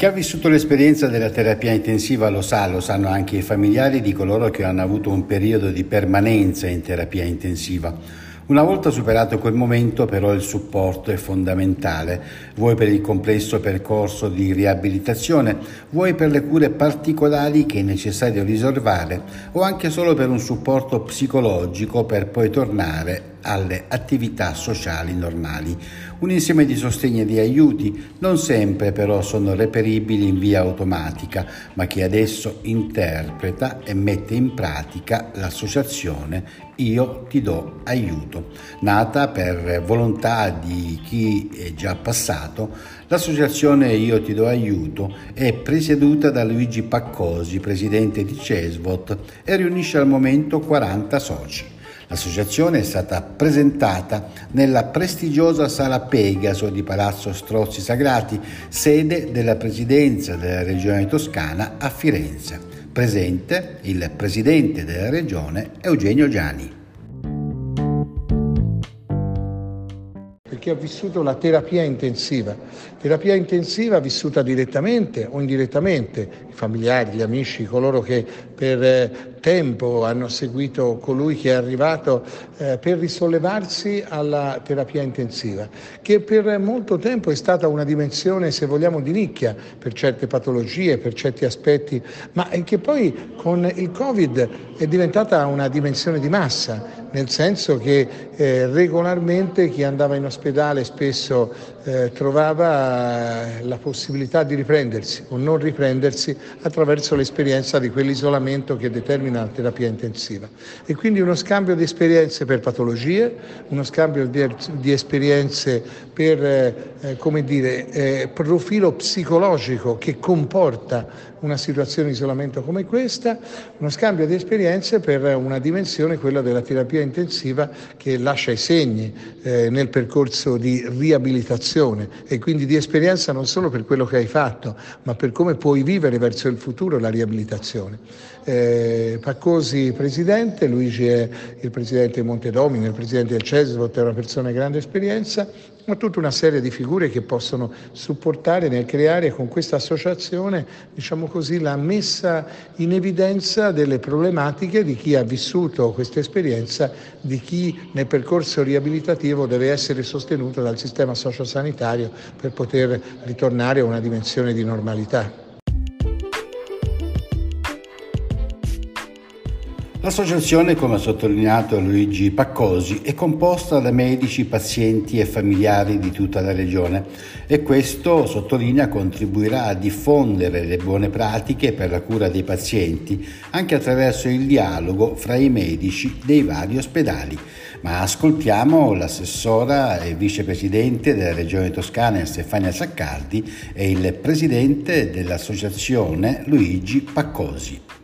Chi ha vissuto l'esperienza della terapia intensiva lo sa, lo sanno anche i familiari di coloro che hanno avuto un periodo di permanenza in terapia intensiva. Una volta superato quel momento però il supporto è fondamentale, vuoi per il complesso percorso di riabilitazione, vuoi per le cure particolari che è necessario riservare o anche solo per un supporto psicologico per poi tornare alle attività sociali normali. Un insieme di sostegni e di aiuti non sempre però sono reperibili in via automatica, ma che adesso interpreta e mette in pratica l'associazione Io ti do aiuto. Nata per volontà di chi è già passato, l'associazione Io ti do aiuto è presieduta da Luigi Paccosi, presidente di Cesvot, e riunisce al momento 40 soci. L'associazione è stata presentata nella prestigiosa Sala Pegaso di Palazzo Strozzi Sagrati, sede della Presidenza della Regione Toscana a Firenze. Presente il Presidente della Regione Eugenio Giani. chi ha vissuto la terapia intensiva. Terapia intensiva vissuta direttamente o indirettamente, familiari, gli amici, coloro che per eh, tempo hanno seguito colui che è arrivato eh, per risollevarsi alla terapia intensiva, che per molto tempo è stata una dimensione, se vogliamo, di nicchia per certe patologie, per certi aspetti, ma che poi con il Covid è diventata una dimensione di massa nel senso che eh, regolarmente chi andava in ospedale spesso eh, trovava la possibilità di riprendersi o non riprendersi attraverso l'esperienza di quell'isolamento che determina la terapia intensiva. E quindi uno scambio di esperienze per patologie, uno scambio di, di esperienze per eh, eh come dire, eh, profilo psicologico che comporta una situazione di isolamento come questa, uno scambio di esperienze per una dimensione, quella della terapia intensiva, che lascia i segni eh, nel percorso di riabilitazione e quindi di esperienza non solo per quello che hai fatto, ma per come puoi vivere verso il futuro la riabilitazione. Eh, Paccosi presidente, Luigi è il presidente di Montedomini, il presidente del Cesvot, è una persona di grande esperienza, ma tutta una serie di figure che possono supportare nel creare con questa associazione, diciamo così, la messa in evidenza delle problematiche di chi ha vissuto questa esperienza, di chi nel percorso riabilitativo deve essere sostenuto dal sistema sociosanitario per poter ritornare a una dimensione di normalità. L'associazione, come ha sottolineato Luigi Paccosi, è composta da medici, pazienti e familiari di tutta la regione e questo, sottolinea, contribuirà a diffondere le buone pratiche per la cura dei pazienti anche attraverso il dialogo fra i medici dei vari ospedali. Ma ascoltiamo l'assessora e vicepresidente della Regione Toscana Stefania Saccardi e il presidente dell'associazione Luigi Paccosi.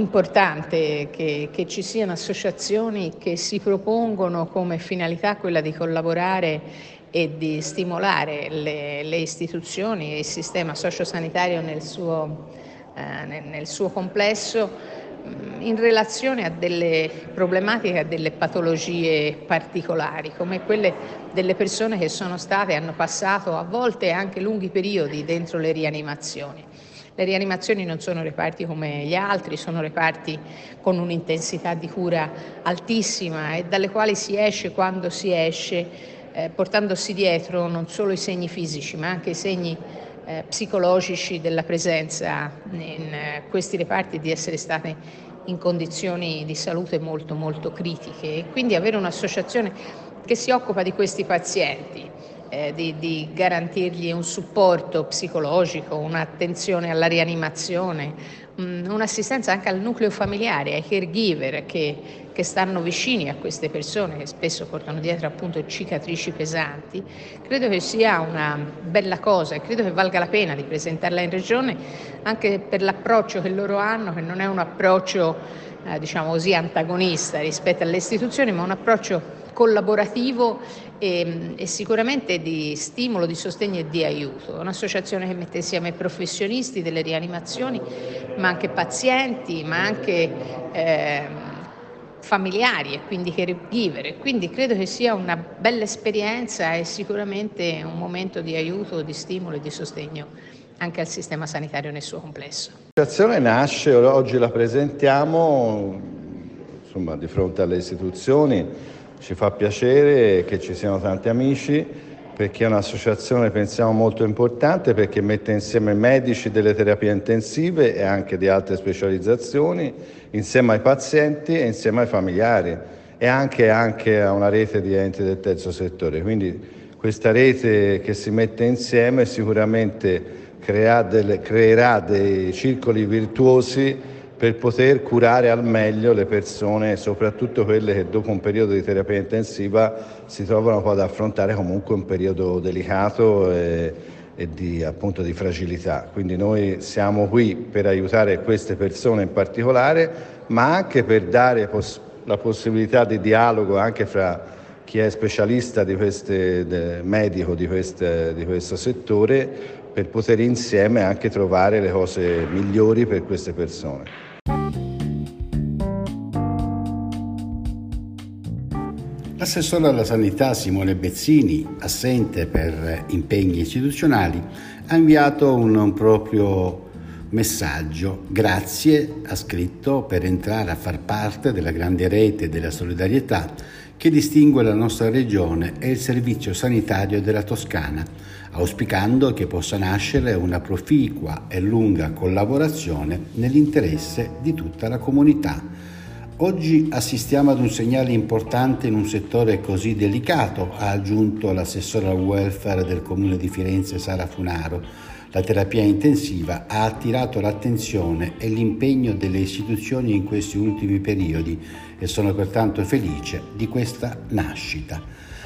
Importante che, che, ci siano associazioni che si propongono come finalità quella di collaborare e di stimolare le, le istituzioni e il sistema sociosanitario nel suo, eh, nel, nel suo complesso mm, in relazione a delle problematiche, a delle patologie particolari, come quelle delle persone che sono state, hanno passato a volte anche lunghi periodi dentro le rianimazioni. Le rianimazioni non sono reparti come gli altri, sono reparti con un'intensità di cura altissima e dalle quali si esce quando si esce eh, portandosi dietro non solo i segni fisici ma anche i segni eh, psicologici della presenza in eh, questi reparti di essere state in condizioni di salute molto molto critiche. E quindi avere un'associazione che si occupa di questi pazienti eh, di, di, garantirgli un supporto psicologico, un'attenzione alla rianimazione, um, un'assistenza anche al nucleo familiare, ai caregiver che, che, stanno vicini a queste persone che spesso portano dietro appunto cicatrici pesanti, credo che sia una bella cosa e credo che valga la pena di presentarla in regione anche per l'approccio che loro hanno, che non è un approccio eh, diciamo così antagonista rispetto alle istituzioni, ma un approccio collaborativo e, e, sicuramente di stimolo, di sostegno e di aiuto. Un'associazione che mette insieme professionisti delle rianimazioni, ma anche pazienti, ma anche eh, familiari e quindi caregiver. Quindi credo che sia una bella esperienza e sicuramente un momento di aiuto, di stimolo e di sostegno anche al sistema sanitario nel suo complesso. L'associazione nasce, oggi la presentiamo insomma, di fronte alle istituzioni, ci fa piacere che ci siano tanti amici perché è un'associazione pensiamo molto importante perché mette insieme medici delle terapie intensive e anche di altre specializzazioni insieme ai pazienti e insieme ai familiari e anche, anche a una rete di enti del terzo settore. Quindi questa rete che si mette insieme sicuramente delle, creerà dei circoli virtuosi per poter curare al meglio le persone, soprattutto quelle che dopo un periodo di terapia intensiva si trovano poi ad affrontare comunque un periodo delicato e, e di, appunto, di fragilità. Quindi noi siamo qui per aiutare queste persone in particolare, ma anche per dare poss- la possibilità di dialogo anche fra chi è specialista di queste, de, medico di, queste, di questo settore per poter insieme anche trovare le cose migliori per queste persone. L'assessore alla sanità Simone Bezzini, assente per impegni istituzionali, ha inviato un proprio messaggio. Grazie, ha scritto, per entrare a far parte della grande rete della solidarietà che distingue la nostra regione e il servizio sanitario della Toscana, auspicando che possa nascere una proficua e lunga collaborazione nell'interesse di tutta la comunità Oggi assistiamo ad un segnale importante in un settore così delicato, ha aggiunto l'assessore al welfare del comune di Firenze Sara Funaro. La terapia intensiva ha attirato l'attenzione e l'impegno delle istituzioni in questi ultimi periodi e sono pertanto felice di questa nascita.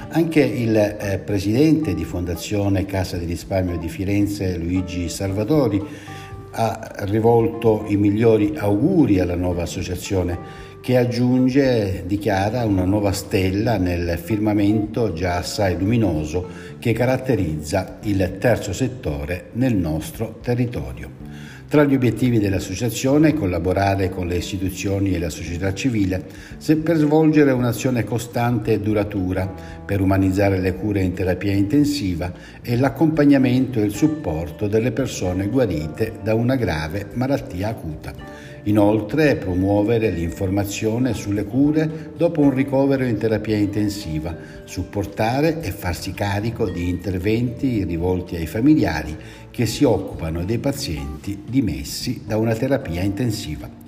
Anche il eh, presidente di Fondazione Casa di Risparmio di Firenze, Luigi Salvadori, ha rivolto i migliori auguri alla nuova associazione che aggiunge, dichiara, una nuova stella nel firmamento già assai luminoso che caratterizza il terzo settore nel nostro territorio. Tra gli obiettivi dell'associazione è collaborare con le istituzioni e la società civile per svolgere un'azione costante e duratura per umanizzare le cure in terapia intensiva e l'accompagnamento e il supporto delle persone guarite da una grave malattia acuta. Inoltre promuovere l'informazione sulle cure dopo un ricovero in terapia intensiva, supportare e farsi carico di interventi rivolti ai familiari che si occupano dei pazienti dimessi da una terapia intensiva.